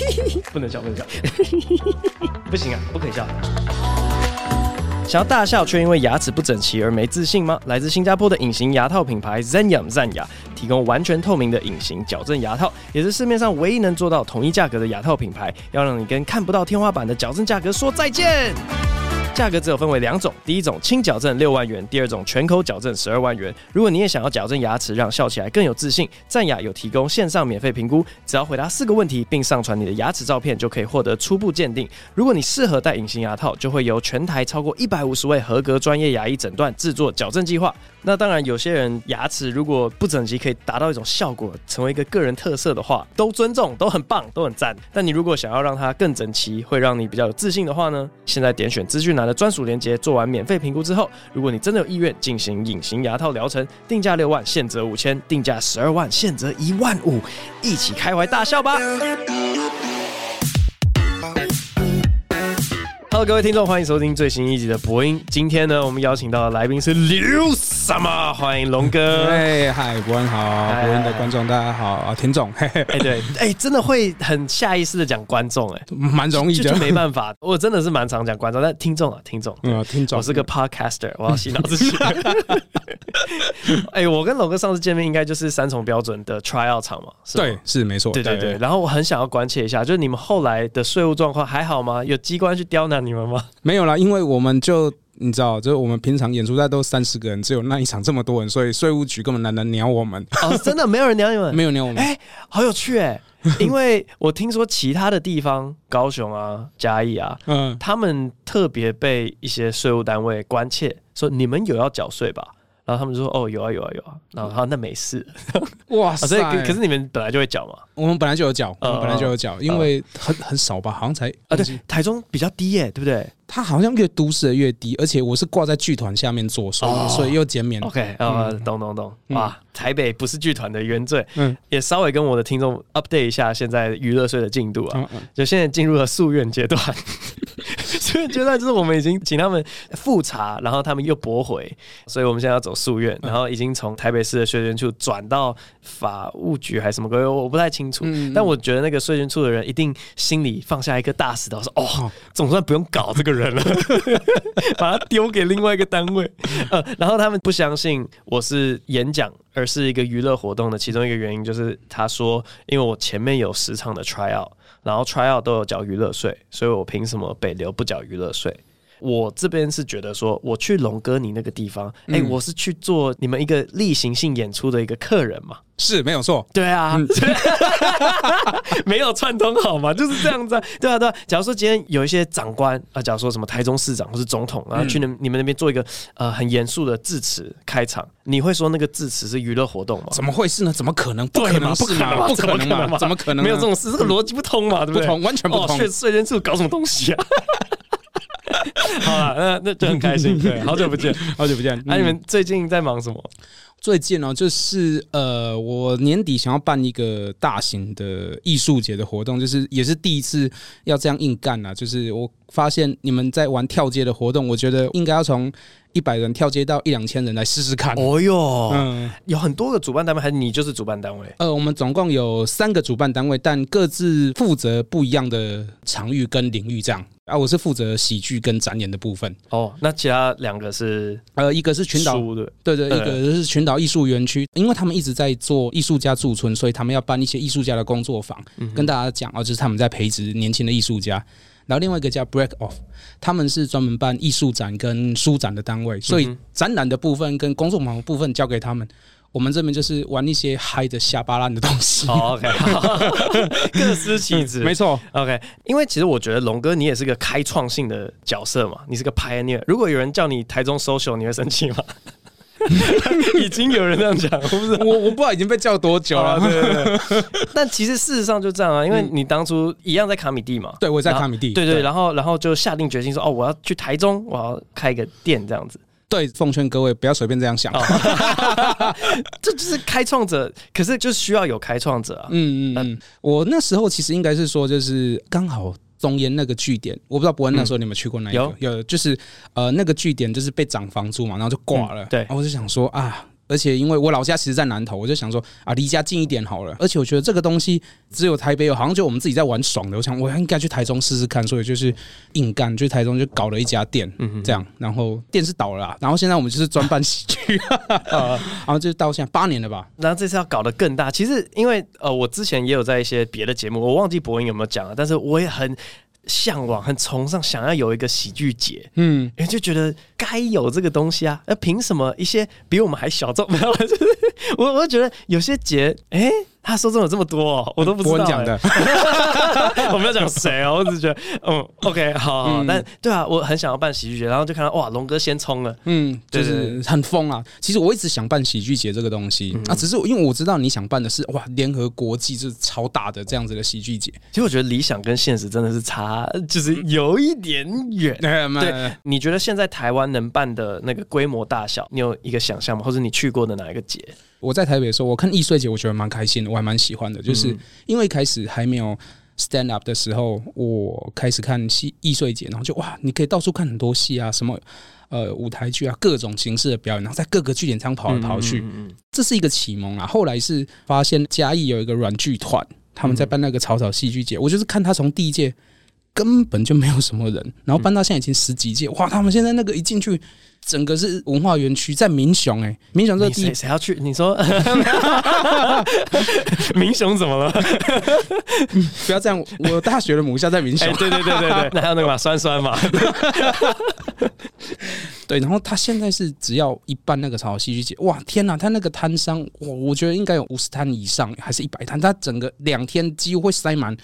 不能笑，不能笑，不行啊，不可以笑。想要大笑却因为牙齿不整齐而没自信吗？来自新加坡的隐形牙套品牌 Zenyum 竹牙提供完全透明的隐形矫正牙套，也是市面上唯一能做到统一价格的牙套品牌，要让你跟看不到天花板的矫正价格说再见。价格只有分为两种，第一种轻矫正六万元，第二种全口矫正十二万元。如果你也想要矫正牙齿，让笑起来更有自信，赞雅有提供线上免费评估，只要回答四个问题，并上传你的牙齿照片，就可以获得初步鉴定。如果你适合戴隐形牙套，就会由全台超过一百五十位合格专业牙医诊断制作矫正计划。那当然，有些人牙齿如果不整齐，可以达到一种效果，成为一个个人特色的话，都尊重，都很棒，都很赞。但你如果想要让它更整齐，会让你比较有自信的话呢？现在点选资讯栏的专属链接，做完免费评估之后，如果你真的有意愿进行隐形牙套疗程，定价六万，现折五千；定价十二万，现折一万五，一起开怀大笑吧！Hello，各位听众，欢迎收听最新一集的播音。今天呢，我们邀请到的来宾是刘什么？欢迎龙哥。哎，嗨，博恩好，博恩的观众大家好啊，听众。哎，对，哎，真的会很下意识的讲观众，哎，蛮容易的，就没办法。我真的是蛮常讲观众，但听众啊，听众，嗯，听众，我是个 podcaster，我要洗脑自己。哎，我跟龙哥上次见面，应该就是三重标准的 trial 场嘛？是对，是没错。对对对。然后我很想要关切一下，就是你们后来的税务状况还好吗？有机关去刁难你们吗？没有啦，因为我们就你知道，就是我们平常演出在都三十个人，只有那一场这么多人，所以税务局根本懒得鸟我们。哦，真的没有人鸟你们？没有鸟我们。哎、欸，好有趣哎！因为我听说其他的地方，高雄啊、嘉义啊，嗯，他们特别被一些税务单位关切，说你们有要缴税吧？然后他们就说：“哦，有啊，有啊，有啊。”然后他说：“那没事。”哇塞！所以可是你们本来就会缴嘛？我们本来就有缴，我们本来就有缴，因为很很少吧，好像才啊，对，台中比较低耶，对不对？它好像越都市的越低，而且我是挂在剧团下面做，所以所以又减免。OK，啊，懂懂懂，哇，台北不是剧团的原罪，嗯，也稍微跟我的听众 update 一下现在娱乐税的进度啊，就现在进入了诉愿阶段。诉愿阶段就是我们已经请他们复查，然后他们又驳回，所以我们现在要走诉愿，然后已经从台北市的税捐处转到法务局还是什么鬼，我不太清楚。但我觉得那个税捐处的人一定心里放下一颗大石头，说：“哦，总算不用搞这个人。” 把它丢给另外一个单位，呃，然后他们不相信我是演讲，而是一个娱乐活动的其中一个原因，就是他说，因为我前面有十场的 try out，然后 try out 都有缴娱乐税，所以我凭什么北流不缴娱乐税？我这边是觉得说，我去龙哥你那个地方，哎、我是去做你们一个例行性演出的一个客人嘛。是没有错，对啊，嗯、没有串通好嘛，就是这样子，啊，对啊，对啊。假如说今天有一些长官啊，假如说什么台中市长或是总统啊，去你你们那边做一个呃很严肃的致辞开场，你会说那个致辞是娱乐活动吗？怎么会是呢？怎么可能？不可能，不可能，不可能嘛？怎么可能？没有这种事，这个逻辑不通嘛？对不对？完全不同。税税捐处搞什么东西啊？好了，那那就很开心，对，好久不见，好久不见。那、啊、你们最近在忙什么？最近呢，就是呃，我年底想要办一个大型的艺术节的活动，就是也是第一次要这样硬干啊。就是我发现你们在玩跳街的活动，我觉得应该要从一百人跳街到一两千人来试试看。哦哟，嗯，有很多个主办单位，还是你就是主办单位？呃，我们总共有三个主办单位，但各自负责不一样的场域跟领域，这样。啊，我是负责喜剧跟展演的部分。哦，那其他两个是呃，一个是群岛的，对对，一个是群岛艺术园区，因为他们一直在做艺术家驻村，所以他们要办一些艺术家的工作坊，嗯、跟大家讲哦，就是他们在培植年轻的艺术家。然后另外一个叫 Break Off，他们是专门办艺术展跟书展的单位，所以展览的部分跟工作坊的部分交给他们。我们这边就是玩一些嗨的下巴烂的东西。Oh, OK，各司其职，没错。OK，因为其实我觉得龙哥你也是个开创性的角色嘛，你是个 pioneer。如果有人叫你台中 social，你会生气吗？已经有人这样讲，我不知道，我我不知道已经被叫多久了。对对对。但其实事实上就这样啊，因为你当初一样在卡米蒂嘛。对，我在卡米蒂。对对，然后然后就下定决心说，哦，我要去台中，我要开一个店这样子。对，奉劝各位不要随便这样想，这就是开创者，可是就需要有开创者啊。嗯嗯嗯，我那时候其实应该是说，就是刚好中烟那个据点，我不知道伯恩那时候你有没有去过那一个？有，有，就是呃那个据点就是被涨房租嘛，然后就挂了。对，然后我就想说啊。而且因为我老家其实，在南投，我就想说啊，离家近一点好了。而且我觉得这个东西只有台北有，好像就我们自己在玩爽的。我想我应该去台中试试看，所以就是硬干，去台中就搞了一家店，嗯这样。然后店是倒了啦，然后现在我们就是专办喜剧，然后就到现在八年了吧。然后这次要搞得更大，其实因为呃，我之前也有在一些别的节目，我忘记博恩有没有讲了，但是我也很。向往、很崇尚，想要有一个喜剧节，嗯，因为就觉得该有这个东西啊。那凭什么一些比我们还小众？没有，就是我，我觉得有些节，哎、欸。他说：“这有这么多、喔，我都不知道、欸。”讲的，我没有讲谁哦，我只觉得，嗯，OK，好，好，嗯、但对啊，我很想要办喜剧节，然后就看到哇，龙哥先冲了，嗯，就是很疯啊。其实我一直想办喜剧节这个东西、嗯、啊，只是因为我知道你想办的是哇，联合国际就是超大的这样子的喜剧节。其实我觉得理想跟现实真的是差，就是有一点远。嗯、对，你觉得现在台湾能办的那个规模大小，你有一个想象吗？或者你去过的哪一个节？我在台北的时候，我看易碎节，我觉得蛮开心的，我还蛮喜欢的。就是因为一开始还没有 stand up 的时候，我开始看戏易碎节，然后就哇，你可以到处看很多戏啊，什么呃舞台剧啊，各种形式的表演，然后在各个据点这样跑来跑去，这是一个启蒙啊。后来是发现嘉义有一个软剧团，他们在办那个草草戏剧节，我就是看他从第一届根本就没有什么人，然后搬到现在已经十几届，哇，他们现在那个一进去。整个是文化园区，在民雄哎，民雄这个地谁谁要去？你说 民雄怎么了？不要这样，我大学的母校在民雄。对对对对对，那还有那个嘛，酸酸嘛。对，然后他现在是只要一办那个草草戏剧节，哇天哪，他那个摊商，我我觉得应该有五十摊以上，还是一百摊？他整个两天几乎会塞满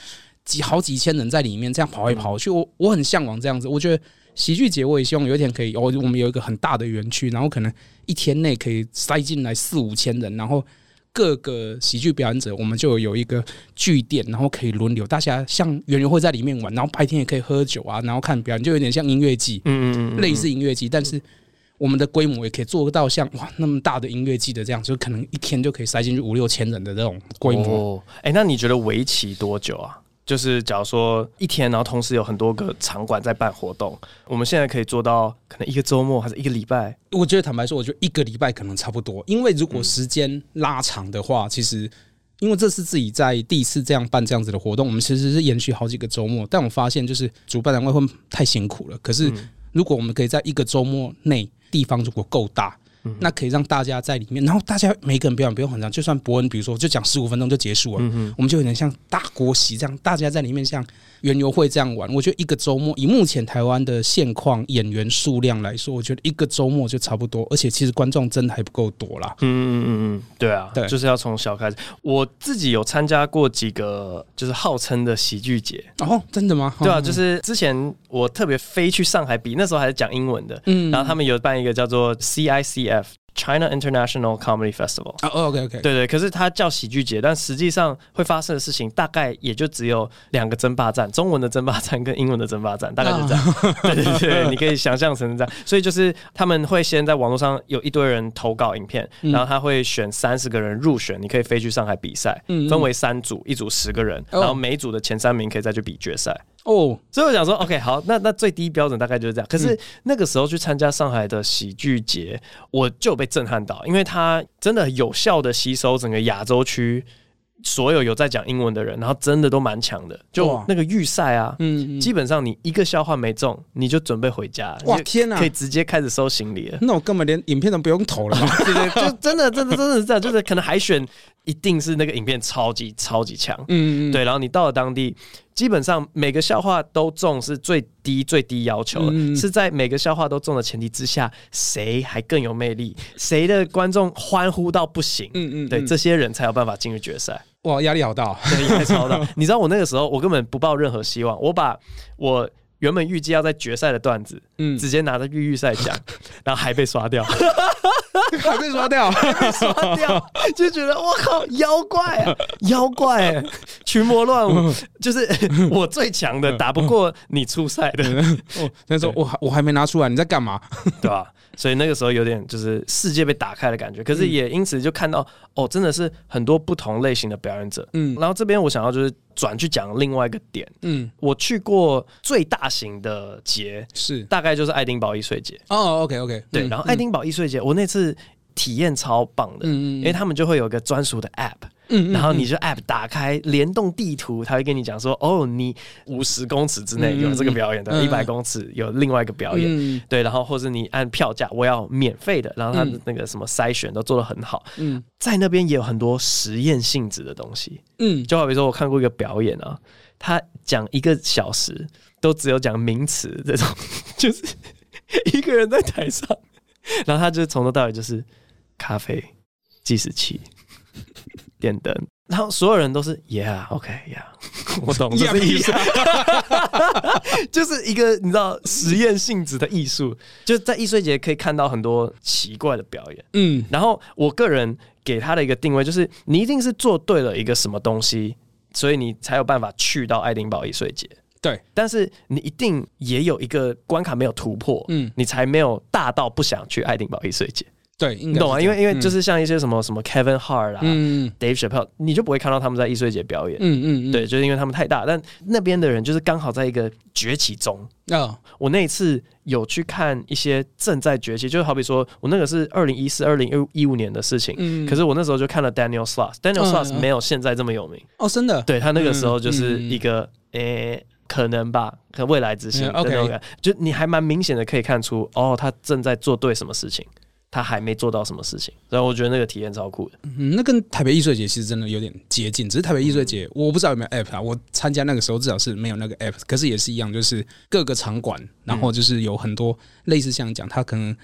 几好几千人在里面，这样跑来跑去，我我很向往这样子，我觉得。喜剧节我也希望有一天可以，我我们有一个很大的园区，然后可能一天内可以塞进来四五千人，然后各个喜剧表演者，我们就有一个据点，然后可以轮流，大家像圆圆会在里面玩，然后白天也可以喝酒啊，然后看表演，就有点像音乐季，嗯嗯嗯，类似音乐季，但是我们的规模也可以做到像哇那么大的音乐季的这样，就可能一天就可以塞进去五六千人的这种规模。哎，那你觉得为期多久啊？就是假如说一天，然后同时有很多个场馆在办活动，我们现在可以做到可能一个周末还是一个礼拜？我觉得坦白说，我觉得一个礼拜可能差不多，因为如果时间拉长的话，其实因为这是自己在第一次这样办这样子的活动，我们其实是延续好几个周末，但我发现就是主办单位会太辛苦了。可是如果我们可以在一个周末内，地方如果够大。那可以让大家在里面，然后大家每个人表演不用很长，就算伯恩，比如说就讲十五分钟就结束了，嗯、我们就有点像大国席这样，大家在里面像园游会这样玩。我觉得一个周末，以目前台湾的现况演员数量来说，我觉得一个周末就差不多，而且其实观众真的还不够多啦。嗯嗯嗯嗯，对啊，对，就是要从小开始。我自己有参加过几个，就是号称的喜剧节。哦，真的吗？对啊，就是之前我特别飞去上海比，那时候还是讲英文的，嗯，然后他们有办一个叫做 CICF。China International Comedy Festival。哦，OK，OK，对对，可是它叫喜剧节，但实际上会发生的事情大概也就只有两个争霸战，中文的争霸战跟英文的争霸战，大概就这样。对对对，你可以想象成这样。所以就是他们会先在网络上有一堆人投稿影片，然后他会选三十个人入选，你可以飞去上海比赛，分为三组，一组十个人，然后每组的前三名可以再去比决赛。哦，所以我想说，OK，好，那那最低标准大概就是这样。可是那个时候去参加上海的喜剧节，我就被震撼到，因为它真的有效的吸收整个亚洲区所有有在讲英文的人，然后真的都蛮强的。就那个预赛啊，嗯，基本上你一个笑话没中，你就准备回家。哇，天哪，可以直接开始收行李了。那我根本连影片都不用投了。对对，就真的，真的，真的是这样，就是可能海选一定是那个影片超级超级强。嗯嗯，对，然后你到了当地。基本上每个笑话都中是最低最低要求的，嗯、是在每个笑话都中的前提之下，谁还更有魅力，谁的观众欢呼到不行，嗯嗯，嗯对，这些人才有办法进入决赛。哇，压力好大，对，压力超大。你知道我那个时候，我根本不抱任何希望，我把我原本预计要在决赛的段子，嗯，直接拿着预预赛讲，然后还被刷掉。还被刷掉，还被刷掉，就觉得我靠，妖怪啊，妖怪、欸，群魔乱舞，就是 我最强的，打不过你初赛的。哦，那时候我还我还没拿出来，你在干嘛？对吧？所以那个时候有点就是世界被打开的感觉，可是也因此就看到哦，真的是很多不同类型的表演者。嗯，然后这边我想要就是转去讲另外一个点。嗯，我去过最大型的节是大概就是爱丁堡艺穗节。哦，OK OK，对，然后爱丁堡艺穗节，我那次。体验超棒的，因为他们就会有个专属的 App。嗯，然后你就 app 打开联动地图，他会跟你讲说，哦，你五十公尺之内有这个表演的，一百公尺有另外一个表演，对，然后或者你按票价，我要免费的，然后他的那个什么筛选都做得很好，嗯，在那边也有很多实验性质的东西，嗯，就好比说我看过一个表演啊，他讲一个小时都只有讲名词这种，就是一个人在台上，然后他就从头到尾就是咖啡计时器。电灯，然后所有人都是 Yeah，OK，Yeah，我懂，这是艺术，就是一个你知道实验性质的艺术，就是在易碎节可以看到很多奇怪的表演。嗯，然后我个人给他的一个定位就是，你一定是做对了一个什么东西，所以你才有办法去到爱丁堡易碎节。对，但是你一定也有一个关卡没有突破，嗯，你才没有大到不想去爱丁堡艺术节。对，你懂啊？因为因为就是像一些什么什么 Kevin Hart 啊、嗯、Dave Chappelle，你就不会看到他们在艺术节表演。嗯嗯，嗯对，就是因为他们太大。但那边的人就是刚好在一个崛起中。哦，我那一次有去看一些正在崛起，就好比说我那个是二零一四、二零一五年的事情。嗯，可是我那时候就看了 Daniel Sloss。Daniel Sloss 没有现在这么有名。哦，真的？对，他那个时候就是一个，诶、可能吧，未来之星。OK，就你还蛮明显的可以看出，哦，他正在做对什么事情。他还没做到什么事情，所以我觉得那个体验超酷的。嗯，那跟台北艺术节其实真的有点接近，只是台北艺术节我不知道有没有 app 啊。我参加那个时候至少是没有那个 app，可是也是一样，就是各个场馆，然后就是有很多类似像讲他可能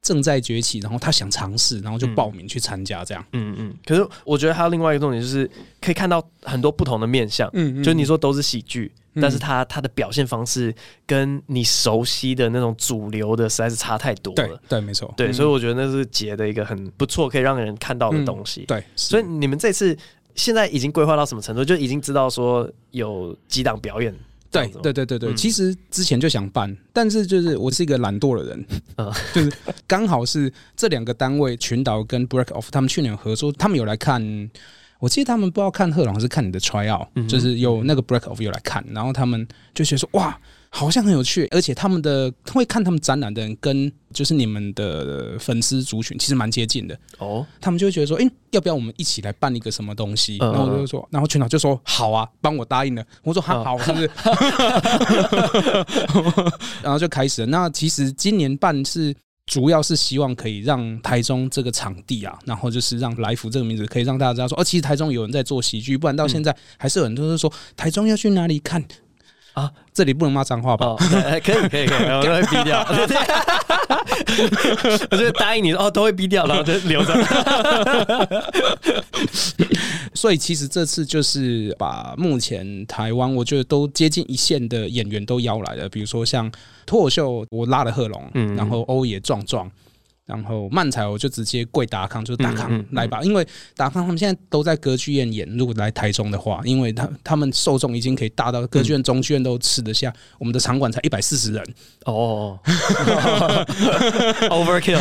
正在崛起，然后他想尝试，然后就报名去参加这样。嗯嗯。可是我觉得还有另外一个重点就是可以看到很多不同的面向。嗯嗯。就你说都是喜剧。但是他他的表现方式跟你熟悉的那种主流的实在是差太多了。对，对，没错。对，所以我觉得那是节的一个很不错可以让人看到的东西。对，所以你们这次现在已经规划到什么程度？就已经知道说有几档表演。对，对，对，对，对。其实之前就想办，但是就是我是一个懒惰的人，嗯，就是刚好是这两个单位群岛跟 Break Off 他们去年合作，他们有来看。我记得他们不知道看贺珑还是看你的 try out，嗯、就是有那个 break off 有来看，然后他们就觉得说哇，好像很有趣，而且他们的会看他们展览的人跟就是你们的粉丝族群其实蛮接近的哦，他们就会觉得说，哎、欸，要不要我们一起来办一个什么东西？嗯、然后我就说，然后群岛就说好啊，帮我答应了。我说好，好，是不是？然后就开始了。那其实今年办是。主要是希望可以让台中这个场地啊，然后就是让来福这个名字可以让大家知道说，哦，其实台中有人在做喜剧，不然到现在还是有很多人说台中要去哪里看啊？这里不能骂脏话吧？哦、可以可以可以，我都会逼掉。我就答应你哦，都会逼掉，然后就留着。所以其实这次就是把目前台湾我觉得都接近一线的演员都邀来了，比如说像脱口秀，我拉了贺龙，嗯，然后欧也壮壮。然后漫才我就直接跪达康，就是达康来吧，因为达康他们现在都在歌剧院演。如果来台中的话，因为他他们受众已经可以大到歌剧院、中剧院都吃得下，我们的场馆才一百四十人哦，Overkill。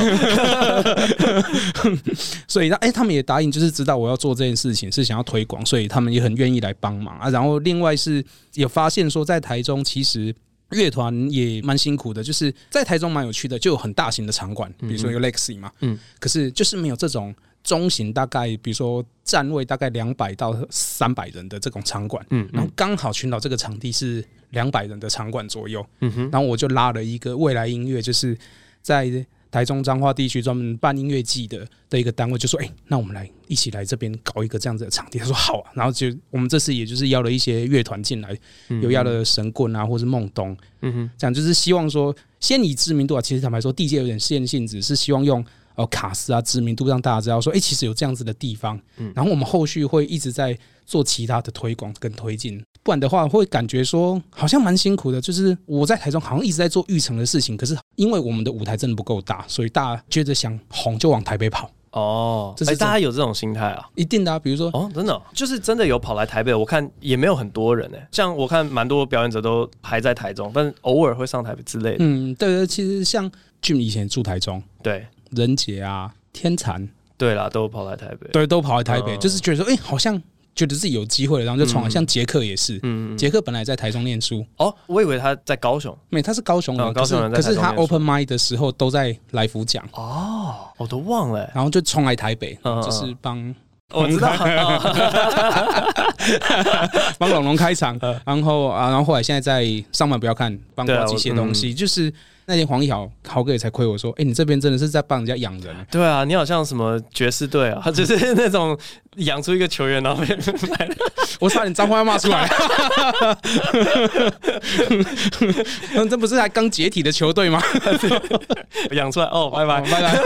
所以那哎，他们也答应，就是知道我要做这件事情是想要推广，所以他们也很愿意来帮忙啊。然后另外是有发现说，在台中其实。乐团也蛮辛苦的，就是在台中蛮有趣的，就有很大型的场馆，比如说有 Lexi 嘛，嗯，可是就是没有这种中型，大概比如说站位大概两百到三百人的这种场馆，嗯，然后刚好群岛这个场地是两百人的场馆左右，嗯哼，然后我就拉了一个未来音乐，就是在。台中彰化地区专门办音乐季的的一个单位就说：“哎、欸，那我们来一起来这边搞一个这样子的场地。”他说：“好啊。”然后就我们这次也就是邀了一些乐团进来，有邀了神棍啊，或是梦东，嗯哼，这样就是希望说先以知名度啊。其实坦白说，地界有点试验性质，是希望用呃卡斯啊知名度让大家知道说：“哎、欸，其实有这样子的地方。”然后我们后续会一直在做其他的推广跟推进。不然的话，会感觉说好像蛮辛苦的。就是我在台中好像一直在做育成的事情，可是因为我们的舞台真的不够大，所以大家接着想红就往台北跑。哦，这是大家有这种心态啊？一定的啊。比如说，哦，真的，哦，就是真的有跑来台北，我看也没有很多人呢。像我看蛮多表演者都还在台中，但偶尔会上台北之类的。嗯，对对，其实像 Jim 以前住台中，对，仁杰啊，天蚕，对啦，都跑来台北，对，都跑来台北，就是觉得说，哎，好像。觉得自己有机会了，然后就冲了。像杰克也是，嗯，杰克本来在台中念书，哦，我以为他在高雄，没，他是高雄人，高雄人，可是他 open mind 的时候都在来福讲，哦，我都忘了，然后就冲来台北，就是帮。我知道，帮 龙龙开场，然后啊，然后后来现在在上班不要看，帮过几些东西，就是。那天黄义豪豪哥也才亏我说，哎、欸，你这边真的是在帮人家养人。对啊，你好像什么爵士队啊，就是那种养出一个球员，然后被买了。我差点脏话要骂出来。嗯，这不是才刚解体的球队吗？养出来哦，拜拜拜拜。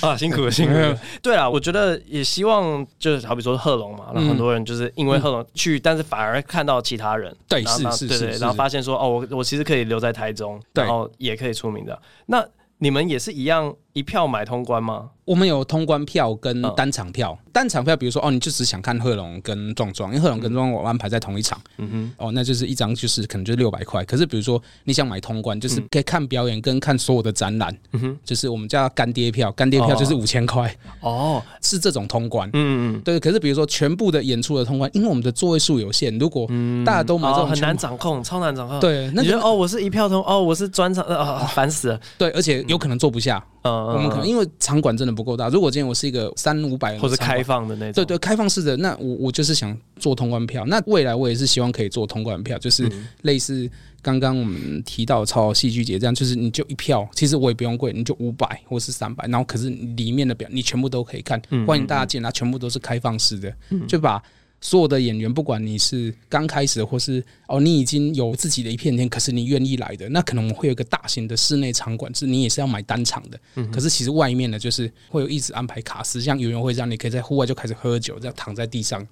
啊，辛苦了辛苦了。对啊，我觉得也希望就是好比说贺龙嘛，那很多人就是因为贺龙去，但是反而看到其他人，对，是是是，然后发现说，哦，我我其实可以留在台中，然后也可以出名的。那你们也是一样一票买通关吗？我们有通关票跟单场票。单场票，比如说哦，你就只想看贺龙跟壮壮，因为贺龙跟壮壮我安排在同一场，嗯哼，哦，那就是一张就是可能就六百块。可是比如说你想买通关，就是可以看表演跟看所有的展览，嗯哼，就是我们叫干爹票，干爹票就是五千块，哦，是这种通关，嗯嗯，对。可是比如说全部的演出的通关，因为我们的座位数有限，如果大家都买这种，很难掌控，超难掌控。对，那你觉得哦，我是一票通，哦，我是专场，啊，烦死了。对，而且有可能坐不下，嗯，我们可能因为场馆真的不够大。如果今天我是一个三五百人，或者开放的那种，对对。开放式的，那我我就是想做通关票。那未来我也是希望可以做通关票，就是类似刚刚我们提到超戏剧节这样，就是你就一票，其实我也不用贵，你就五百或是三百，然后可是里面的表你全部都可以看，欢迎大家进来，全部都是开放式的，就把。所有的演员，不管你是刚开始，或是哦，你已经有自己的一片天，可是你愿意来的，那可能我们会有一个大型的室内场馆，是你也是要买单场的。嗯、可是其实外面呢，就是会有一直安排卡司，像园游会这样，你可以在户外就开始喝酒，这样躺在地上，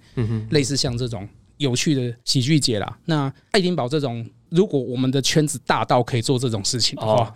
类似像这种有趣的喜剧节啦。那爱丁堡这种，如果我们的圈子大到可以做这种事情的话，哦、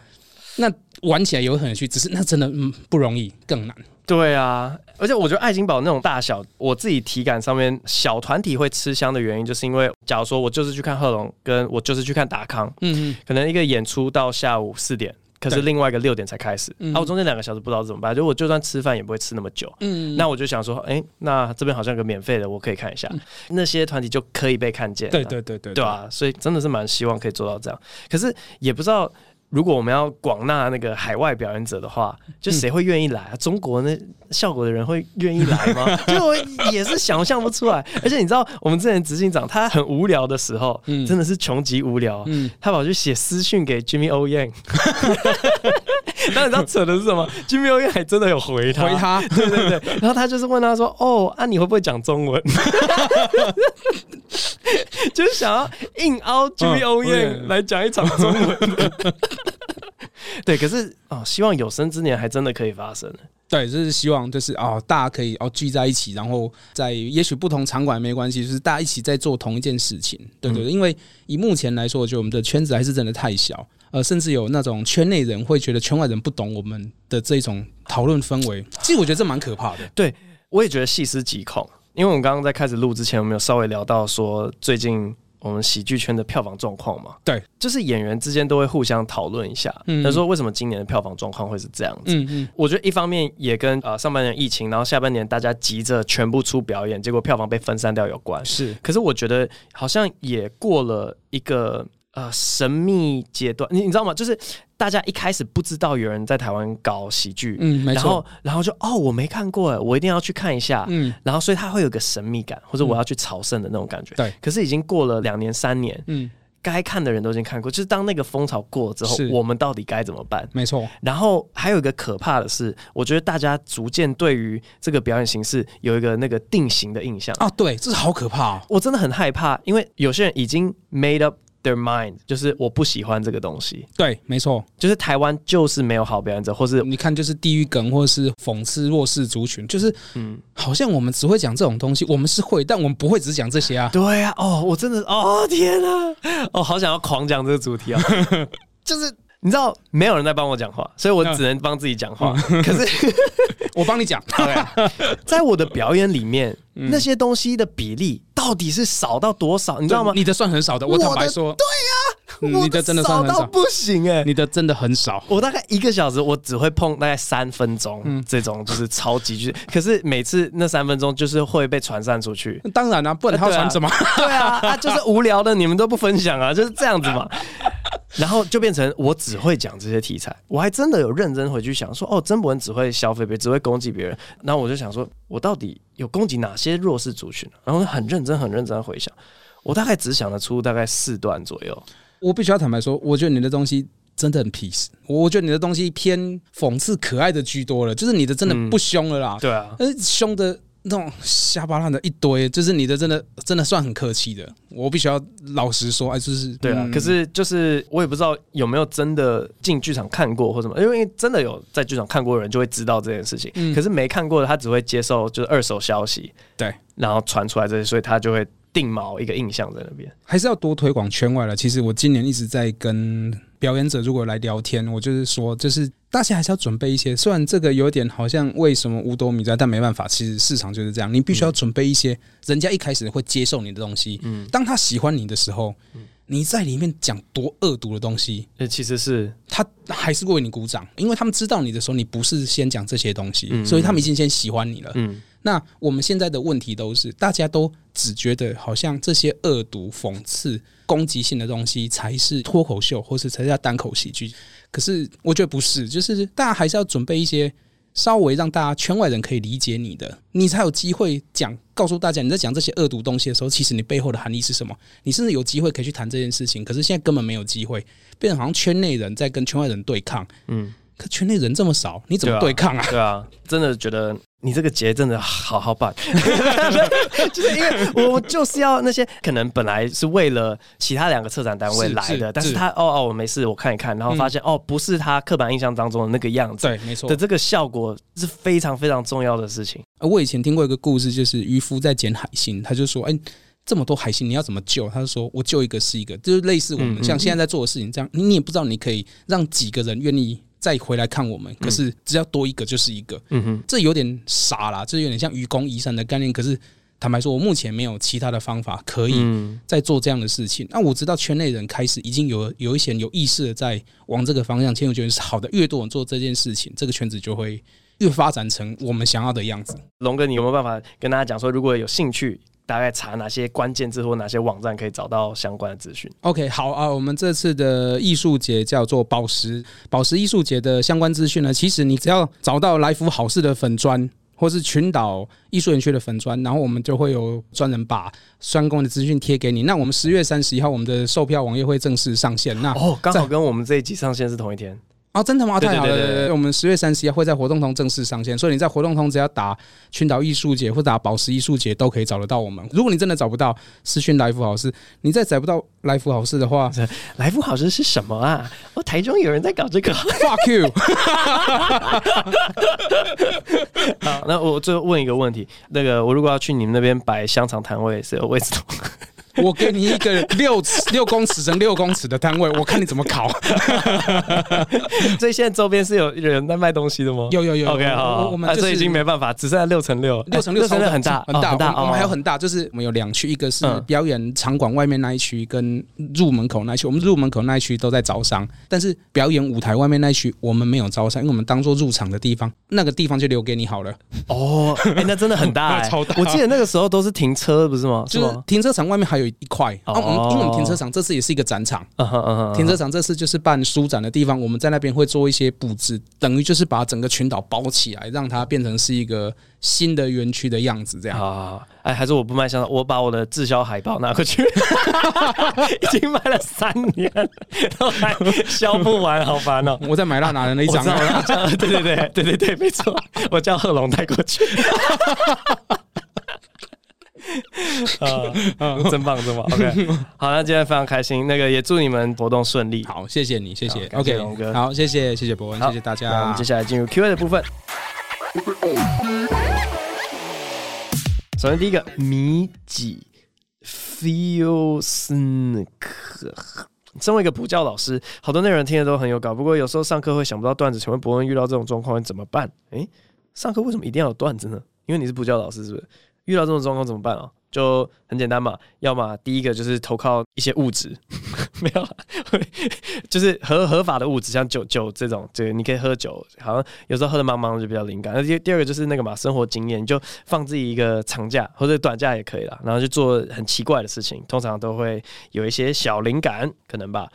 那玩起来有很有趣，只是那真的嗯不容易，更难。对啊，而且我觉得爱金堡那种大小，我自己体感上面小团体会吃香的原因，就是因为假如说我就是去看贺龙，跟我就是去看达康，嗯嗯，可能一个演出到下午四点，可是另外一个六点才开始，嗯啊，我中间两个小时不知道怎么办，就我就算吃饭也不会吃那么久，嗯，那我就想说，哎，那这边好像有个免费的，我可以看一下，嗯、那些团体就可以被看见，对对对对，对啊，所以真的是蛮希望可以做到这样，可是也不知道。如果我们要广纳那个海外表演者的话，就谁会愿意来啊？中国那效果的人会愿意来吗？就我也是想象不出来。而且你知道，我们之前执行长他很无聊的时候，嗯、真的是穷极无聊，嗯、他跑去写私讯给 Jimmy O Yang。但你知道 扯的是什么？Jimmy O 还真的有回他，回他，对对对。然后他就是问他说：“哦，啊，你会不会讲中文？”就是想要硬凹 Jimmy O 来讲一场中文的。对，可是哦，希望有生之年还真的可以发生。对，就是希望，就是哦，大家可以哦聚在一起，然后在也许不同场馆没关系，就是大家一起在做同一件事情。对对，对，因为以目前来说，我觉得我们的圈子还是真的太小，呃，甚至有那种圈内人会觉得圈外人不懂我们的这种讨论氛围。其实我觉得这蛮可怕的。对，我也觉得细思极恐，因为我们刚刚在开始录之前，我们有稍微聊到说最近。我们喜剧圈的票房状况嘛，对，就是演员之间都会互相讨论一下。嗯，他说为什么今年的票房状况会是这样子？嗯嗯，我觉得一方面也跟呃上半年疫情，然后下半年大家急着全部出表演，结果票房被分散掉有关。是，可是我觉得好像也过了一个。呃，神秘阶段，你你知道吗？就是大家一开始不知道有人在台湾搞喜剧，嗯，没错，然后然后就哦，我没看过，哎，我一定要去看一下，嗯，然后所以他会有个神秘感，或者我要去朝圣的那种感觉，对。可是已经过了两年三年，嗯，该看的人都已经看过，就是当那个风潮过了之后，我们到底该怎么办？没错。然后还有一个可怕的是，我觉得大家逐渐对于这个表演形式有一个那个定型的印象啊，对，这是好可怕，我真的很害怕，因为有些人已经 made up。Their mind 就是我不喜欢这个东西。对，没错，就是台湾就是没有好表演者，或是你看就是地狱梗，或是讽刺弱势族群，就是嗯，好像我们只会讲这种东西，我们是会，但我们不会只讲这些啊。对啊，哦，我真的，哦天啊，哦，好想要狂讲这个主题啊，就是你知道没有人在帮我讲话，所以我只能帮自己讲话。嗯、可是 我帮你讲，对，在我的表演里面，嗯、那些东西的比例。到底是少到多少？你知道吗？你的算很少的，我坦白说，对呀、啊，你的真的算很少，到不行哎、欸，你的真的很少。我大概一个小时，我只会碰大概三分钟，嗯，这种就是超级剧。可是每次那三分钟就是会被传散出去。当然啊，不然他传什么？对啊，啊，就是无聊的，你们都不分享啊，就是这样子嘛。然后就变成我只会讲这些题材，我还真的有认真回去想说，哦，曾博恩只会消费别人，只会攻击别人。然后我就想说，我到底有攻击哪些弱势族群？然后很认真、很认真的回想，我大概只想得出大概四段左右。我必须要坦白说，我觉得你的东西真的很 peace，我觉得你的东西偏讽刺、可爱的居多了，就是你的真的不凶了啦。嗯、对啊，呃，凶的。那种瞎巴烂的一堆，就是你的真的真的算很客气的，我必须要老实说，哎，就是对啊。嗯、可是就是我也不知道有没有真的进剧场看过或什么，因为真的有在剧场看过的人就会知道这件事情。嗯、可是没看过的他只会接受就是二手消息，对，然后传出来这些，所以他就会定锚一个印象在那边。还是要多推广圈外了。其实我今年一直在跟表演者如果来聊天，我就是说，就是。大家还是要准备一些，虽然这个有点好像为什么五斗米在，但没办法，其实市场就是这样，你必须要准备一些，人家一开始会接受你的东西，嗯，当他喜欢你的时候，你在里面讲多恶毒的东西，呃，其实是他还是会为你鼓掌，因为他们知道你的时候，你不是先讲这些东西，所以他们已经先喜欢你了，嗯。那我们现在的问题都是，大家都只觉得好像这些恶毒、讽刺、攻击性的东西才是脱口秀，或是才是叫单口喜剧。可是我觉得不是，就是大家还是要准备一些稍微让大家圈外人可以理解你的，你才有机会讲，告诉大家你在讲这些恶毒东西的时候，其实你背后的含义是什么？你甚至有机会可以去谈这件事情。可是现在根本没有机会，变成好像圈内人在跟圈外人对抗。嗯，可圈内人这么少，你怎么对抗啊？对啊，真的觉得。你这个节真的好好办，就是因为我就是要那些可能本来是为了其他两个策展单位来的，是但是他哦哦我没事，我看一看，然后发现、嗯、哦不是他刻板印象当中的那个样子，对，没错的这个效果是非常非常重要的事情。我以前听过一个故事，就是渔夫在捡海星，他就说：“哎，这么多海星，你要怎么救？”他就说：“我救一个是一个，就是类似我们像现在在做的事情这样，你也不知道你可以让几个人愿意。”再回来看我们，可是只要多一个就是一个，嗯哼，这有点傻啦，这有点像愚公移山的概念。可是坦白说，我目前没有其他的方法可以再做这样的事情。那我知道圈内人开始已经有有一些人有意识的在往这个方向，其实我觉得是好的。越多人做这件事情，这个圈子就会越发展成我们想要的样子。龙哥，你有没有办法跟大家讲说，如果有兴趣？大概查哪些关键字或哪些网站可以找到相关的资讯？OK，好啊，我们这次的艺术节叫做宝石宝石艺术节的相关资讯呢，其实你只要找到来福好事的粉砖，或是群岛艺术园区的粉砖，然后我们就会有专人把相关的资讯贴给你。那我们十月三十一号我们的售票网页会正式上线。那哦，刚好跟我们这一集上线是同一天。哦，真的吗？太好了！对对对对，我们十月三十一号会在活动通正式上线，所以你在活动通只要打群岛艺术节或打宝石艺术节都可以找得到我们。如果你真的找不到私讯来福好事，你再找不到来福好事的话，来福好事是什么啊？哦，台中有人在搞这个，fuck you！好，那我最后问一个问题，那个我如果要去你们那边摆香肠摊位，是有位置吗？我给你一个六尺六公尺乘六公尺的摊位，我看你怎么烤。所以现在周边是有人在卖东西的吗？有有有。OK，好，我们这已经没办法，只剩下六乘六，六乘六乘六很大很大很大。我们还有很大，就是我们有两区，一个是表演场馆外面那一区，跟入门口那一区。我们入门口那一区都在招商，但是表演舞台外面那一区我们没有招商，因为我们当做入场的地方，那个地方就留给你好了。哦，哎，那真的很大，超大。我记得那个时候都是停车，不是吗？就是停车场外面还有。有一块。啊，我们因为我们停车场这次也是一个展场，停车场这次就是办书展的地方，我们在那边会做一些布置，等于就是把整个群岛包起来，让它变成是一个新的园区的样子，这样。啊。哎，还是我不卖香肠，我把我的滞销海报拿过去，已经卖了三年，都还销不完，好烦哦！我在买辣拿的那一张，对对对对对对，没错，我叫贺龙带过去。啊 啊，真棒，真棒！OK，好，那今天非常开心，那个也祝你们活动顺利。好，谢谢你，谢谢。OK，龙哥，好，谢谢，谢谢博文，谢谢大家。我们接下来进入 Q&A 的部分。首先第一个，米几 Feelsnik，身为一个补教老师，好多内容听的都很有搞，不过有时候上课会想不到段子。请问博文遇到这种状况会怎么办？诶，上课为什么一定要有段子呢？因为你是补教老师，是不是？遇到这种状况怎么办啊？就很简单嘛，要么第一个就是投靠一些物质，没有，就是合合法的物质，像酒酒这种，就你可以喝酒，好像有时候喝的茫茫就比较灵感。那第第二个就是那个嘛，生活经验，你就放自己一个长假或者短假也可以啦，然后去做很奇怪的事情，通常都会有一些小灵感，可能吧。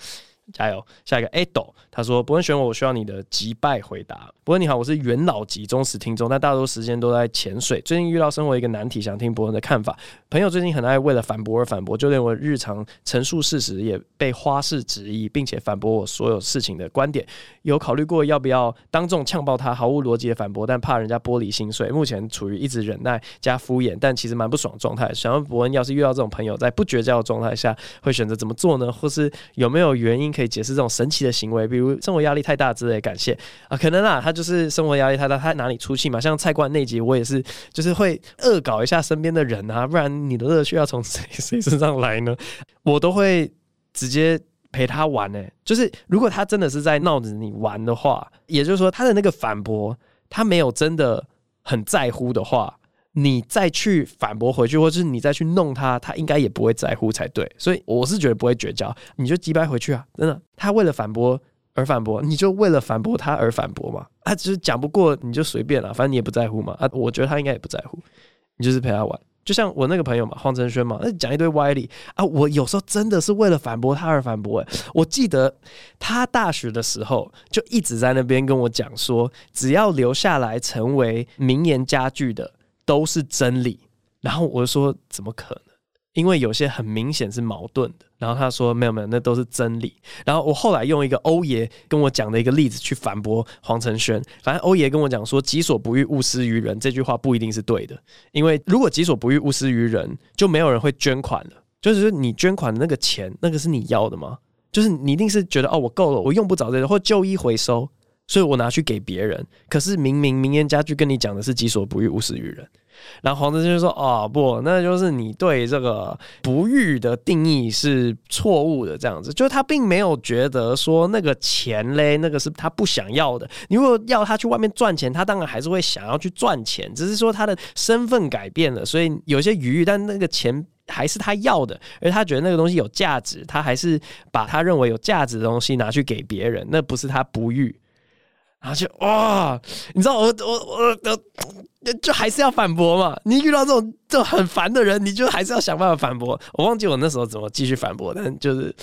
加油！下一个 Ado，他说：“伯恩选我，我需要你的击败回答。”伯恩你好，我是元老级忠实听众，但大多时间都在潜水。最近遇到生活一个难题，想听伯恩的看法。朋友最近很爱为了反驳而反驳，就连我日常陈述事实也被花式质疑，并且反驳我所有事情的观点。有考虑过要不要当众呛爆他，毫无逻辑的反驳，但怕人家玻璃心碎。目前处于一直忍耐加敷衍，但其实蛮不爽的状态。想问伯恩，要是遇到这种朋友，在不绝交的状态下，会选择怎么做呢？或是有没有原因可以解释这种神奇的行为？比如生活压力太大之类。感谢啊，可能啊，他就是生活压力太大，他哪里出气嘛？像菜馆那集，我也是，就是会恶搞一下身边的人啊，不然你的乐趣要从谁谁身上来呢？我都会直接陪他玩呢、就是如果他真的是在闹着你玩的话，也就是说他的那个反驳，他没有真的很在乎的话，你再去反驳回去，或者是你再去弄他，他应该也不会在乎才对。所以我是觉得不会绝交，你就击败回去啊！真的，他为了反驳。而反驳，你就为了反驳他而反驳嘛？他只是讲不过，你就随便了，反正你也不在乎嘛。啊，我觉得他应该也不在乎，你就是陪他玩。就像我那个朋友嘛，黄承轩嘛，那讲一堆歪理啊。我有时候真的是为了反驳他而反驳。我记得他大学的时候就一直在那边跟我讲说，只要留下来成为名言佳句的都是真理。然后我就说，怎么可能？因为有些很明显是矛盾的，然后他说没有没有，那都是真理。然后我后来用一个欧爷跟我讲的一个例子去反驳黄承轩。反正欧爷跟我讲说“己所不欲，勿施于人”这句话不一定是对的，因为如果“己所不欲，勿施于人”，就没有人会捐款了。就是说你捐款的那个钱，那个是你要的吗？就是你一定是觉得哦，我够了，我用不着这个，或旧衣回收，所以我拿去给别人。可是明明名言家具跟你讲的是“己所不欲，勿施于人”。然后黄承轩就说：“哦不，那就是你对这个不欲的定义是错误的，这样子，就是他并没有觉得说那个钱嘞，那个是他不想要的。你如果要他去外面赚钱，他当然还是会想要去赚钱，只是说他的身份改变了，所以有些余裕，但那个钱还是他要的，而他觉得那个东西有价值，他还是把他认为有价值的东西拿去给别人，那不是他不欲。”然后就哇，你知道我我我我就还是要反驳嘛。你遇到这种这很烦的人，你就还是要想办法反驳。我忘记我那时候怎么继续反驳，但就是。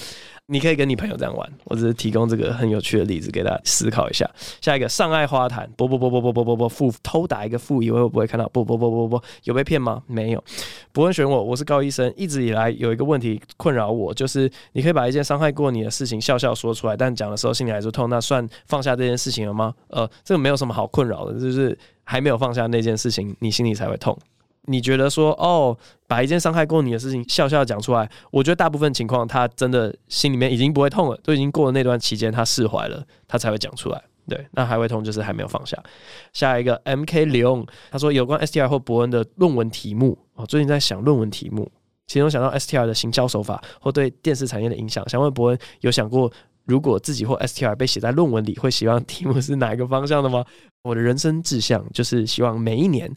你可以跟你朋友这样玩，我只是提供这个很有趣的例子给大家思考一下。下一个上爱花坛，不不不不不不不不负偷打一个负，以为会不会看到？不不不不不，有被骗吗？没有。不问选我，我是高医生。一直以来有一个问题困扰我，就是你可以把一件伤害过你的事情笑笑说出来，但讲的时候心里还是痛，那算放下这件事情了吗？呃，这个没有什么好困扰的，就是还没有放下那件事情，你心里才会痛。你觉得说哦，把一件伤害过你的事情笑笑讲出来，我觉得大部分情况他真的心里面已经不会痛了，都已经过了那段期间，他释怀了，他才会讲出来。对，那还会痛就是还没有放下。下一个 M K 刘，他说有关 S T R 或伯恩的论文题目，我最近在想论文题目，其中想到 S T R 的行销手法或对电视产业的影响，想问伯恩有想过如果自己或 S T R 被写在论文里，会希望 题目是哪一个方向的吗？我的人生志向就是希望每一年。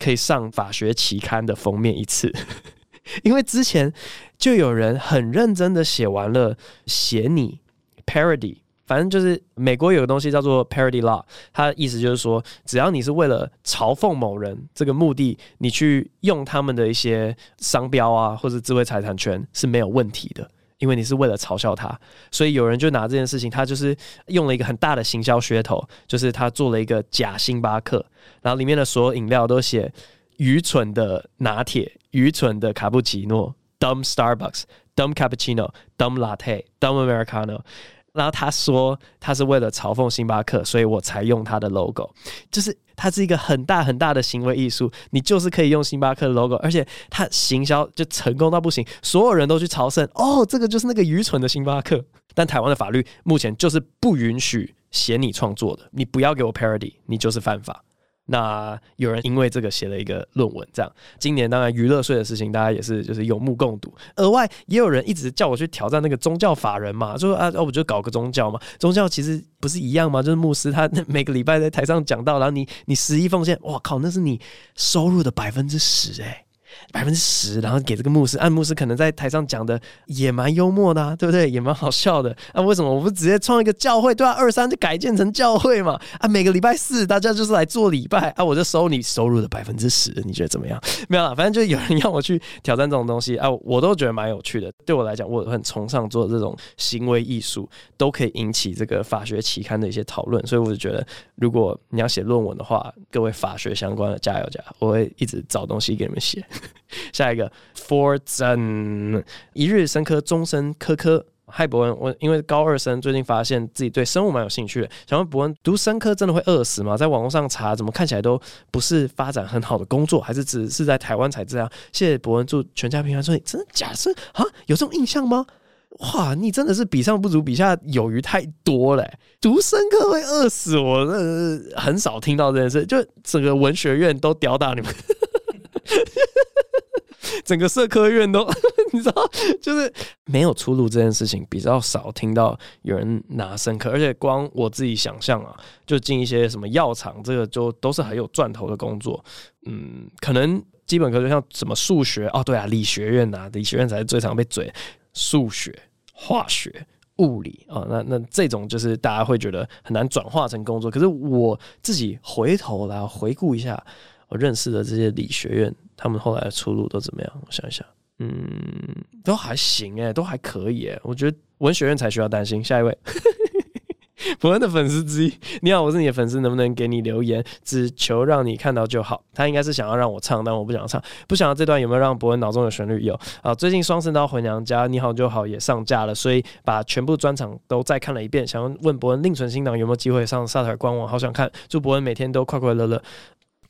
可以上法学期刊的封面一次，因为之前就有人很认真的写完了写你 parody，反正就是美国有个东西叫做 parody law，它的意思就是说，只要你是为了嘲讽某人这个目的，你去用他们的一些商标啊或者智慧财产权是没有问题的。因为你是为了嘲笑他，所以有人就拿这件事情，他就是用了一个很大的行销噱头，就是他做了一个假星巴克，然后里面的所有饮料都写愚蠢的拿铁、愚蠢的卡布奇诺 （dumb Starbucks）、dumb cappuccino、dumb latte、dumb Americano。然后他说他是为了嘲讽星巴克，所以我才用他的 logo，就是它是一个很大很大的行为艺术。你就是可以用星巴克的 logo，而且它行销就成功到不行，所有人都去朝圣。哦，这个就是那个愚蠢的星巴克。但台湾的法律目前就是不允许写你创作的，你不要给我 parody，你就是犯法。那有人因为这个写了一个论文，这样。今年当然娱乐税的事情，大家也是就是有目共睹。额外也有人一直叫我去挑战那个宗教法人嘛，说啊，我就搞个宗教嘛。宗教其实不是一样吗？就是牧师他每个礼拜在台上讲到，然后你你十一奉献，哇靠，那是你收入的百分之十诶。百分之十，然后给这个牧师，按牧师可能在台上讲的也蛮幽默的，对不对？也蛮好笑的。啊，为什么我不直接创一个教会？对啊，二三就改建成教会嘛。啊，每个礼拜四大家就是来做礼拜啊，我就收你收入的百分之十，你觉得怎么样？没有啦，反正就有人要我去挑战这种东西啊，我都觉得蛮有趣的。对我来讲，我很崇尚做这种行为艺术，都可以引起这个法学期刊的一些讨论。所以我就觉得，如果你要写论文的话，各位法学相关的加油加油，我会一直找东西给你们写。下一个，For Zen，一日生科，终身科科。嗨，博恩，我因为高二生，最近发现自己对生物蛮有兴趣的。想问博恩，读生科真的会饿死吗？在网络上查，怎么看起来都不是发展很好的工作，还是只是在台湾才这样？谢谢博恩，祝全家平安。说你真的假的？啊，有这种印象吗？哇，你真的是比上不足，比下有余太多了。读生科会饿死我，那很少听到这件事，就整个文学院都吊打你们。整个社科院都，你知道，就是没有出路这件事情比较少听到有人拿生科，而且光我自己想象啊，就进一些什么药厂，这个就都是很有赚头的工作。嗯，可能基本科就像什么数学哦，对啊，理学院啊，理学院才是最常被嘴，数学、化学、物理啊，那那这种就是大家会觉得很难转化成工作。可是我自己回头来回顾一下，我认识的这些理学院。他们后来的出路都怎么样？我想一想，嗯，都还行诶，都还可以诶。我觉得文学院才需要担心。下一位，博恩的粉丝之一，你好，我是你的粉丝，能不能给你留言？只求让你看到就好。他应该是想要让我唱，但我不想唱。不想要这段有没有让博恩脑中有旋律？有啊。最近双声刀回娘家，你好就好也上架了，所以把全部专场都再看了一遍。想要问博恩，另存新档有没有机会上萨特官网？好想看。祝博恩每天都快快乐乐。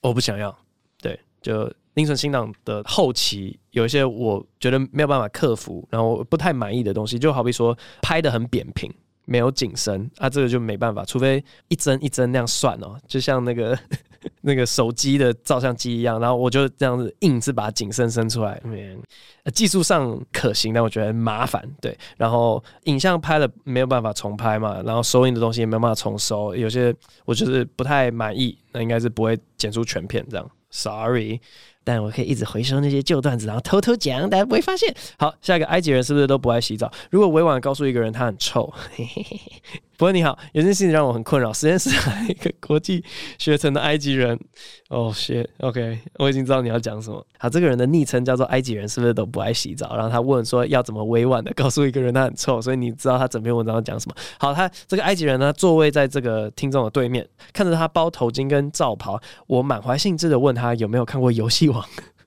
我不想要，对，就。林存新档的后期有一些我觉得没有办法克服，然后不太满意的东西，就好比说拍的很扁平，没有景深啊，这个就没办法，除非一帧一帧那样算哦，就像那个 那个手机的照相机一样，然后我就这样子硬是把景深伸出来，技术上可行，但我觉得麻烦，对，然后影像拍了没有办法重拍嘛，然后收音的东西也没有办法重收，有些我就是不太满意，那应该是不会剪出全片这样，sorry。但我可以一直回收那些旧段子，然后偷偷讲，大家不会发现。好，下一个埃及人是不是都不爱洗澡？如果委婉告诉一个人他很臭，嘿嘿嘿。不过你好，有件事情让我很困扰。实验室还有一个国际学成的埃及人，哦，shit，OK，我已经知道你要讲什么。好，这个人的昵称叫做埃及人，是不是都不爱洗澡？然后他问说要怎么委婉的告诉一个人他很臭，所以你知道他整篇文章要讲什么。好，他这个埃及人呢，座位在这个听众的对面，看着他包头巾跟罩袍，我满怀兴致的问他有没有看过游戏王，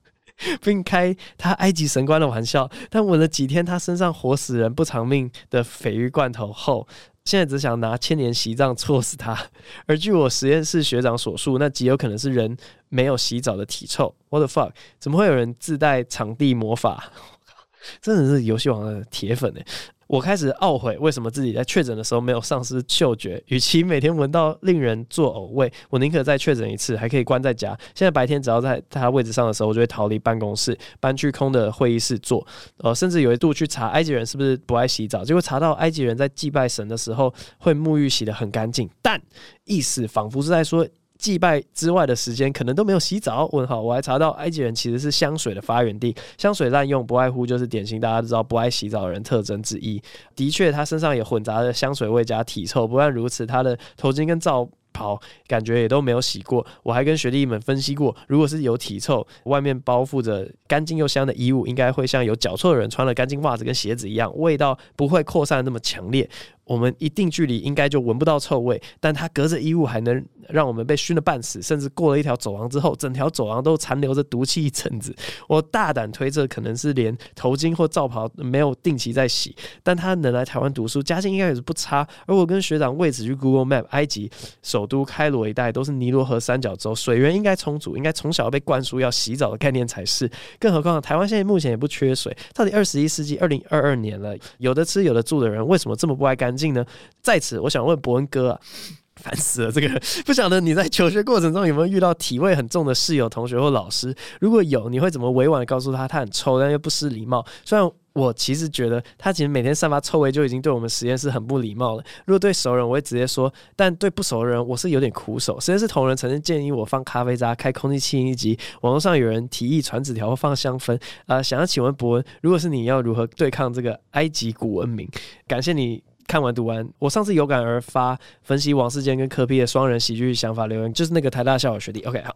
并开他埃及神官的玩笑。但闻了几天他身上活死人不偿命的鲱鱼罐头后。现在只想拿千年习杖戳死他。而据我实验室学长所述，那极有可能是人没有洗澡的体臭。What the fuck？怎么会有人自带场地魔法？真的是游戏王的铁粉欸。我开始懊悔，为什么自己在确诊的时候没有丧失嗅觉？与其每天闻到令人作呕味，我宁可再确诊一次，还可以关在家。现在白天只要在他位置上的时候，我就会逃离办公室，搬去空的会议室坐。呃，甚至有一度去查埃及人是不是不爱洗澡，结果查到埃及人在祭拜神的时候会沐浴洗得很干净，但意思仿佛是在说。祭拜之外的时间可能都没有洗澡。问号，我还查到埃及人其实是香水的发源地，香水滥用不外乎就是典型大家都知道不爱洗澡的人特征之一。的确，他身上也混杂着香水味加体臭。不但如此，他的头巾跟罩袍感觉也都没有洗过。我还跟学弟们分析过，如果是有体臭，外面包覆着干净又香的衣物，应该会像有脚臭的人穿了干净袜子跟鞋子一样，味道不会扩散那么强烈。我们一定距离应该就闻不到臭味，但他隔着衣物还能让我们被熏得半死，甚至过了一条走廊之后，整条走廊都残留着毒气一阵子。我大胆推测，可能是连头巾或罩袍没有定期在洗。但他能来台湾读书，家境应该也是不差。而我跟学长为此去 Google Map，埃及首都开罗一带都是尼罗河三角洲，水源应该充足，应该从小被灌输要洗澡的概念才是。更何况台湾现在目前也不缺水，到底二十一世纪二零二二年了，有的吃有的住的人，为什么这么不爱干环境呢？在此，我想问博恩哥啊，烦死了！这个 不晓得你在求学过程中有没有遇到体味很重的室友、同学或老师？如果有，你会怎么委婉的告诉他他很臭，但又不失礼貌？虽然我其实觉得他其实每天散发臭味就已经对我们实验室很不礼貌了。如果对熟人，我会直接说；但对不熟的人，我是有点苦手。实验室同仁曾经建议我放咖啡渣、开空气清新机。网络上有人提议传纸条或放香氛。啊、想要请问博恩，如果是你要如何对抗这个埃及古文明？感谢你看完读完。我上次有感而发分析王世坚跟柯 P 的双人喜剧想法留言，就是那个台大校友学弟。OK，好。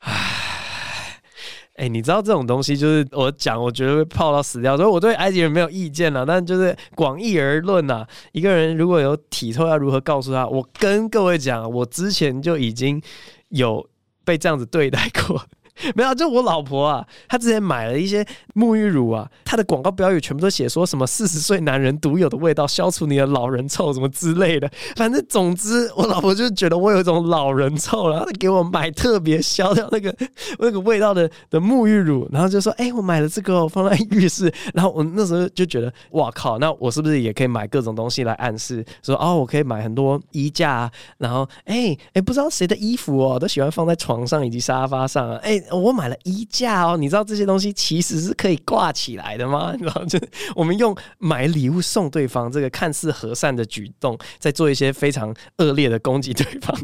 唉。哎、你知道这种东西就是我讲，我觉得会泡到死掉，所以我对埃及人没有意见了。但就是广义而论呐，一个人如果有体臭，要如何告诉他？我跟各位讲，我之前就已经有被这样子对待过。没有，就我老婆啊，她之前买了一些沐浴乳啊，她的广告标语全部都写说什么四十岁男人独有的味道，消除你的老人臭什么之类的。反正总之，我老婆就觉得我有一种老人臭，然后她给我买特别消掉那个 那个味道的的沐浴乳，然后就说：“哎、我买了这个，放在浴室。”然后我那时候就觉得，哇靠，那我是不是也可以买各种东西来暗示说，哦，我可以买很多衣架啊，然后哎哎、不知道谁的衣服哦，都喜欢放在床上以及沙发上啊，哎、我买了衣架哦，你知道这些东西其实是可以挂起来的吗？然后就我们用买礼物送对方这个看似和善的举动，在做一些非常恶劣的攻击对方。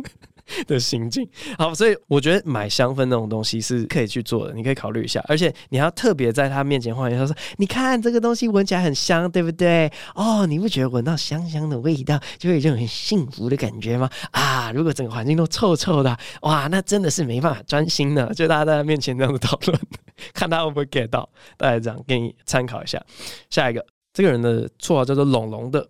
的行径，好，所以我觉得买香氛那种东西是可以去做的，你可以考虑一下，而且你要特别在他面前晃一下，说：“你看这个东西闻起来很香，对不对？哦，你不觉得闻到香香的味道，就会有一种很幸福的感觉吗？啊，如果整个环境都臭臭的，哇，那真的是没办法专心的。就大家在他面前这样子讨论，看他会不会 get 到，大家这样给你参考一下。下一个，这个人的绰号叫做龙龙的。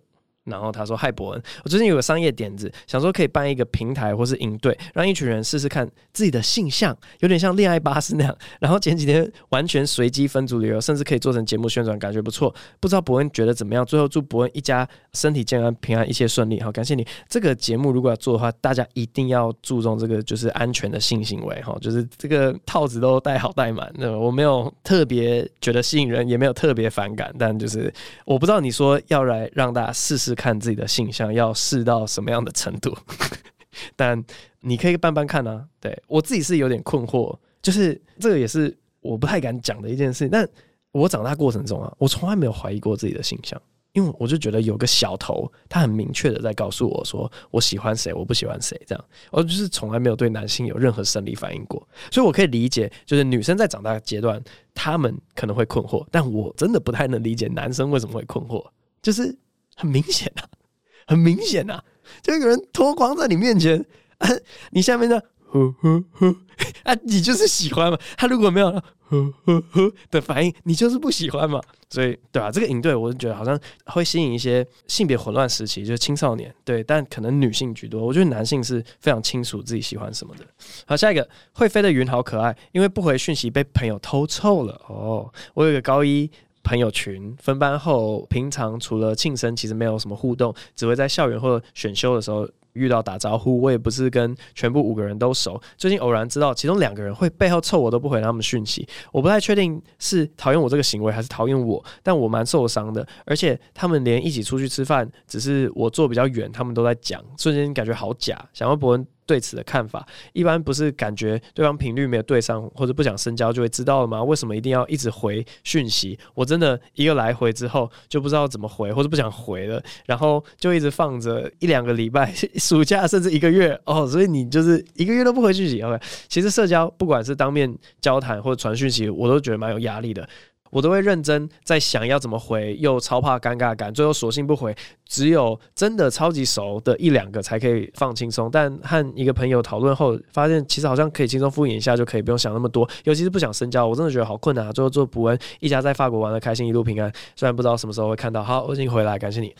然后他说：“嗨，伯恩，我最近有个商业点子，想说可以办一个平台或是营队，让一群人试试看自己的性向，有点像恋爱巴士那样。然后前几天完全随机分组旅游，甚至可以做成节目宣传，感觉不错。不知道伯恩觉得怎么样？最后祝伯恩一家身体健康、平安，一切顺利。好，感谢你。这个节目如果要做的话，大家一定要注重这个就是安全的性行为哈，就是这个套子都戴好戴满。那我没有特别觉得吸引人，也没有特别反感，但就是我不知道你说要来让大家试试。”看自己的性向要试到什么样的程度，但你可以办办看啊。对，我自己是有点困惑，就是这个也是我不太敢讲的一件事。但我长大过程中啊，我从来没有怀疑过自己的性向，因为我就觉得有个小头，他很明确的在告诉我说我喜欢谁，我不喜欢谁，这样，我就是从来没有对男性有任何生理反应过。所以我可以理解，就是女生在长大阶段，他们可能会困惑，但我真的不太能理解男生为什么会困惑，就是。很明显呐，很明显呐，就有人脱光在你面前，啊、你下面呢呵呵呵 啊，你就是喜欢嘛。他如果没有呵呵呵的反应，你就是不喜欢嘛。所以，对吧、啊？这个营队，我就觉得好像会吸引一些性别混乱时期，就是青少年，对，但可能女性居多。我觉得男性是非常清楚自己喜欢什么的。好，下一个会飞的云好可爱，因为不回讯息被朋友偷臭了。哦，我有一个高一。朋友群分班后，平常除了庆生，其实没有什么互动，只会在校园或者选修的时候遇到打招呼。我也不是跟全部五个人都熟，最近偶然知道其中两个人会背后臭我都不回他们讯息，我不太确定是讨厌我这个行为还是讨厌我，但我蛮受伤的。而且他们连一起出去吃饭，只是我坐比较远，他们都在讲，瞬间感觉好假。想问博恩。对此的看法，一般不是感觉对方频率没有对上，或者不想深交就会知道了吗？为什么一定要一直回讯息？我真的一个来回之后就不知道怎么回，或者不想回了，然后就一直放着一两个礼拜，暑假甚至一个月哦，所以你就是一个月都不回讯息。OK，其实社交不管是当面交谈或者传讯息，我都觉得蛮有压力的。我都会认真在想要怎么回，又超怕尴尬感，最后索性不回。只有真的超级熟的一两个才可以放轻松。但和一个朋友讨论后，发现其实好像可以轻松敷衍一下就可以，不用想那么多。尤其是不想深交，我真的觉得好困难啊。最后做博恩一家在法国玩的开心，一路平安。虽然不知道什么时候会看到。好，我已经回来，感谢你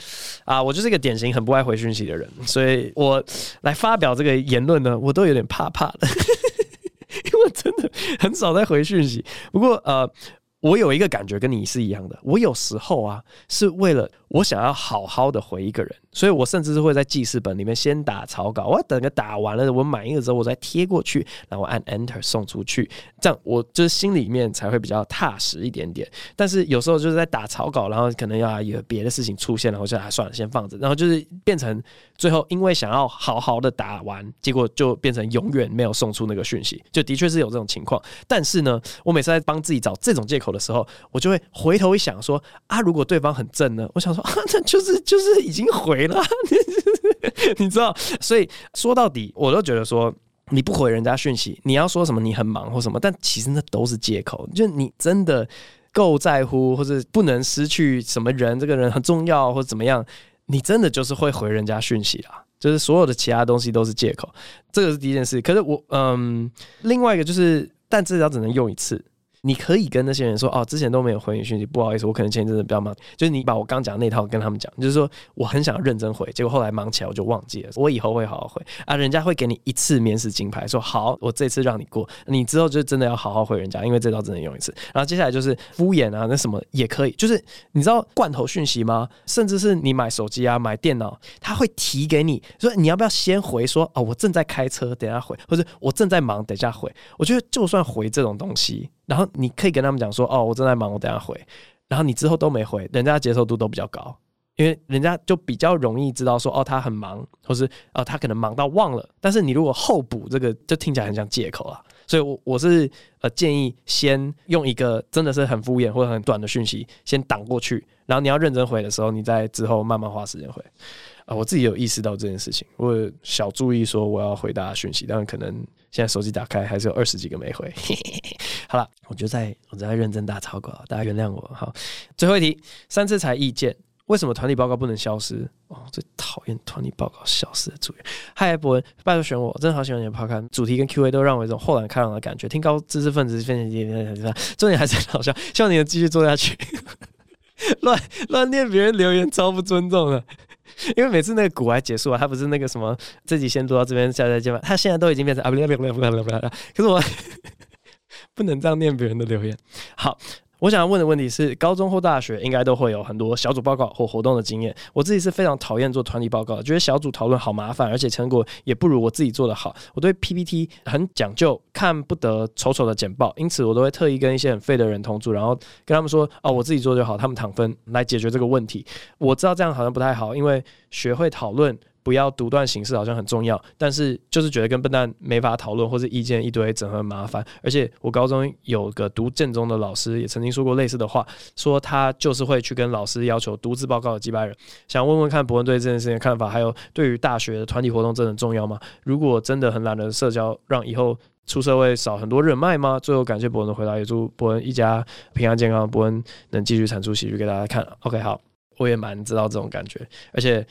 啊！我就是一个典型很不爱回讯息的人，所以我来发表这个言论呢，我都有点怕怕的，因为真的很少在回讯息。不过呃。我有一个感觉跟你是一样的，我有时候啊是为了我想要好好的回一个人，所以我甚至是会在记事本里面先打草稿，我要等个打完了，我满意了之后我再贴过去，然后按 Enter 送出去，这样我就是心里面才会比较踏实一点点。但是有时候就是在打草稿，然后可能要有别的事情出现了，我就还算了，先放着，然后就是变成最后因为想要好好的打完，结果就变成永远没有送出那个讯息，就的确是有这种情况。但是呢，我每次在帮自己找这种借。口的时候，我就会回头一想说啊，如果对方很正呢？我想说啊，那就是就是已经回了，你知道？所以说到底，我都觉得说你不回人家讯息，你要说什么你很忙或什么，但其实那都是借口。就你真的够在乎，或者不能失去什么人，这个人很重要，或者怎么样，你真的就是会回人家讯息啦。就是所有的其他东西都是借口，这个是第一件事。可是我，嗯，另外一个就是，但至少只能用一次。你可以跟那些人说哦，之前都没有回你讯息，不好意思，我可能前一阵子比较忙。就是你把我刚讲那套跟他们讲，就是说我很想要认真回，结果后来忙起来我就忘记了。我以后会好好回啊，人家会给你一次免死金牌，说好，我这次让你过，你之后就真的要好好回人家，因为这招只能用一次。然后接下来就是敷衍啊，那什么也可以，就是你知道罐头讯息吗？甚至是你买手机啊、买电脑，他会提给你说你要不要先回说哦，我正在开车，等下回，或者我正在忙，等下回。我觉得就算回这种东西。然后你可以跟他们讲说，哦，我正在忙，我等下回。然后你之后都没回，人家接受度都比较高，因为人家就比较容易知道说，哦，他很忙，或是哦，他可能忙到忘了。但是你如果后补这个，就听起来很像借口啊。所以我，我我是呃建议先用一个真的是很敷衍或者很短的讯息先挡过去，然后你要认真回的时候，你再之后慢慢花时间回。我自己有意识到这件事情，我小注意说我要回答讯息，但是可能。现在手机打开还是有二十几个没回，好了，我就在我在认真打草稿，大家原谅我。好，最后一题，三次才意见，为什么团体报告不能消失？哦，最讨厌团体报告消失的组员。嗨，博文，拜托选我，真的好喜欢你的 p o 主题跟 Q&A 都让我有一种豁然开朗的感觉。听高知识分子分析，重点还是很好笑，希望你能继续做下去。乱乱念别人留言，超不尊重的。因为每次那个鼓还结束啊，他不是那个什么自己先读到这边，下再见嘛。他现在都已经变成啊，不不不不不不不，可是我 不能这样念别人的留言。好。我想要问的问题是，高中或大学应该都会有很多小组报告或活动的经验。我自己是非常讨厌做团体报告，觉得小组讨论好麻烦，而且成果也不如我自己做的好。我对 PPT 很讲究，看不得丑丑的简报，因此我都会特意跟一些很废的人同组，然后跟他们说：“哦，我自己做就好，他们躺分来解决这个问题。”我知道这样好像不太好，因为学会讨论。不要独断行事，好像很重要，但是就是觉得跟笨蛋没法讨论，或者意见一堆，整合很麻烦。而且我高中有个读建中的老师，也曾经说过类似的话，说他就是会去跟老师要求独自报告的几百人。想问问看博文对这件事情的看法，还有对于大学的团体活动真的很重要吗？如果真的很懒得社交，让以后出社会少很多人脉吗？最后感谢博文的回答，也祝博文一家平安健康，博文能继续产出喜剧给大家看。OK，好，我也蛮知道这种感觉，而且。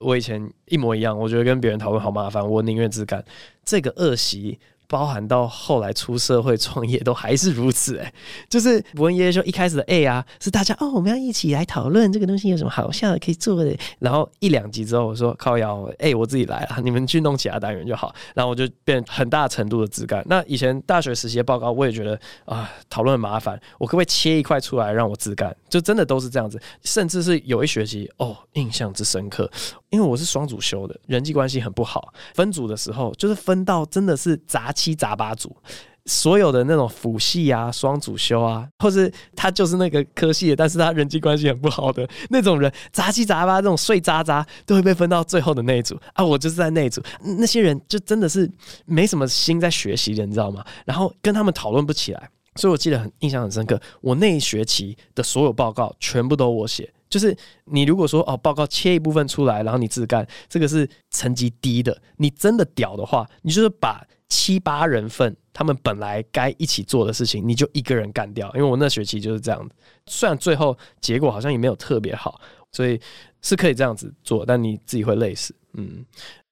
我以前一模一样，我觉得跟别人讨论好麻烦，我宁愿自干。这个恶习。包含到后来出社会创业都还是如此哎、就是博文爷爷说一开始的 A 啊，是大家哦，我们要一起来讨论这个东西有什么好笑的可以做的。然后一两集之后我说靠腰哎，我自己来了，你们去弄其他单元就好。然后我就变很大程度的自干。那以前大学实习的报告我也觉得啊，讨论麻烦，我可不可以切一块出来让我自干？就真的都是这样子，甚至是有一学期哦，印象之深刻，因为我是双主修的，人际关系很不好，分组的时候就是分到真的是杂。七杂八组，所有的那种辅系啊、双主修啊，或是他就是那个科系的，但是他人际关系很不好的那种人，杂七杂八这种碎渣渣都会被分到最后的那一组啊。我就是在那一组，那些人就真的是没什么心在学习的，你知道吗？然后跟他们讨论不起来，所以我记得很印象很深刻。我那一学期的所有报告全部都我写，就是你如果说哦，报告切一部分出来，然后你自己干，这个是成绩低的。你真的屌的话，你就是把。七八人份，他们本来该一起做的事情，你就一个人干掉。因为我那学期就是这样，虽然最后结果好像也没有特别好，所以是可以这样子做，但你自己会累死。嗯，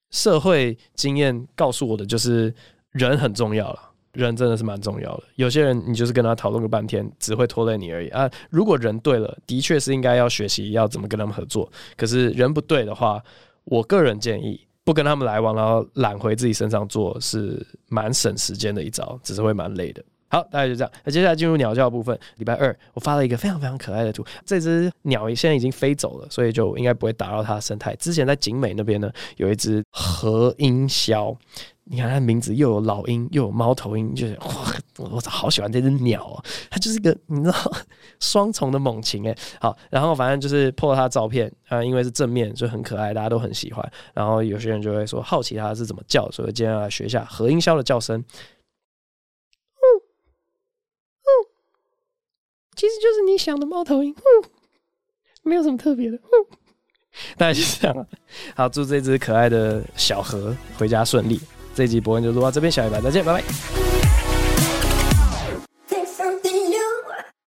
社会经验告诉我的就是人很重要了，人真的是蛮重要的。有些人你就是跟他讨论个半天，只会拖累你而已啊。如果人对了，的确是应该要学习要怎么跟他们合作。可是人不对的话，我个人建议。不跟他们来往，然后揽回自己身上做，是蛮省时间的一招，只是会蛮累的。好，大概就这样。那接下来进入鸟叫部分。礼拜二我发了一个非常非常可爱的图，这只鸟现在已经飞走了，所以就应该不会打扰它的生态。之前在景美那边呢，有一只和音鸮。你看它名字又有老鹰又有猫头鹰，就是，我我好喜欢这只鸟哦，它就是个，你知道，双重的猛禽哎，好，然后反正就是破它的照片，啊，因为是正面，所以很可爱，大家都很喜欢。然后有些人就会说好奇它是怎么叫，所以今天要来学一下何音肖的叫声。其实就是你想的猫头鹰，没有什么特别的，大概是这样。好，祝这只可爱的小何回家顺利。这一集播完就录到这边下一把再见拜拜。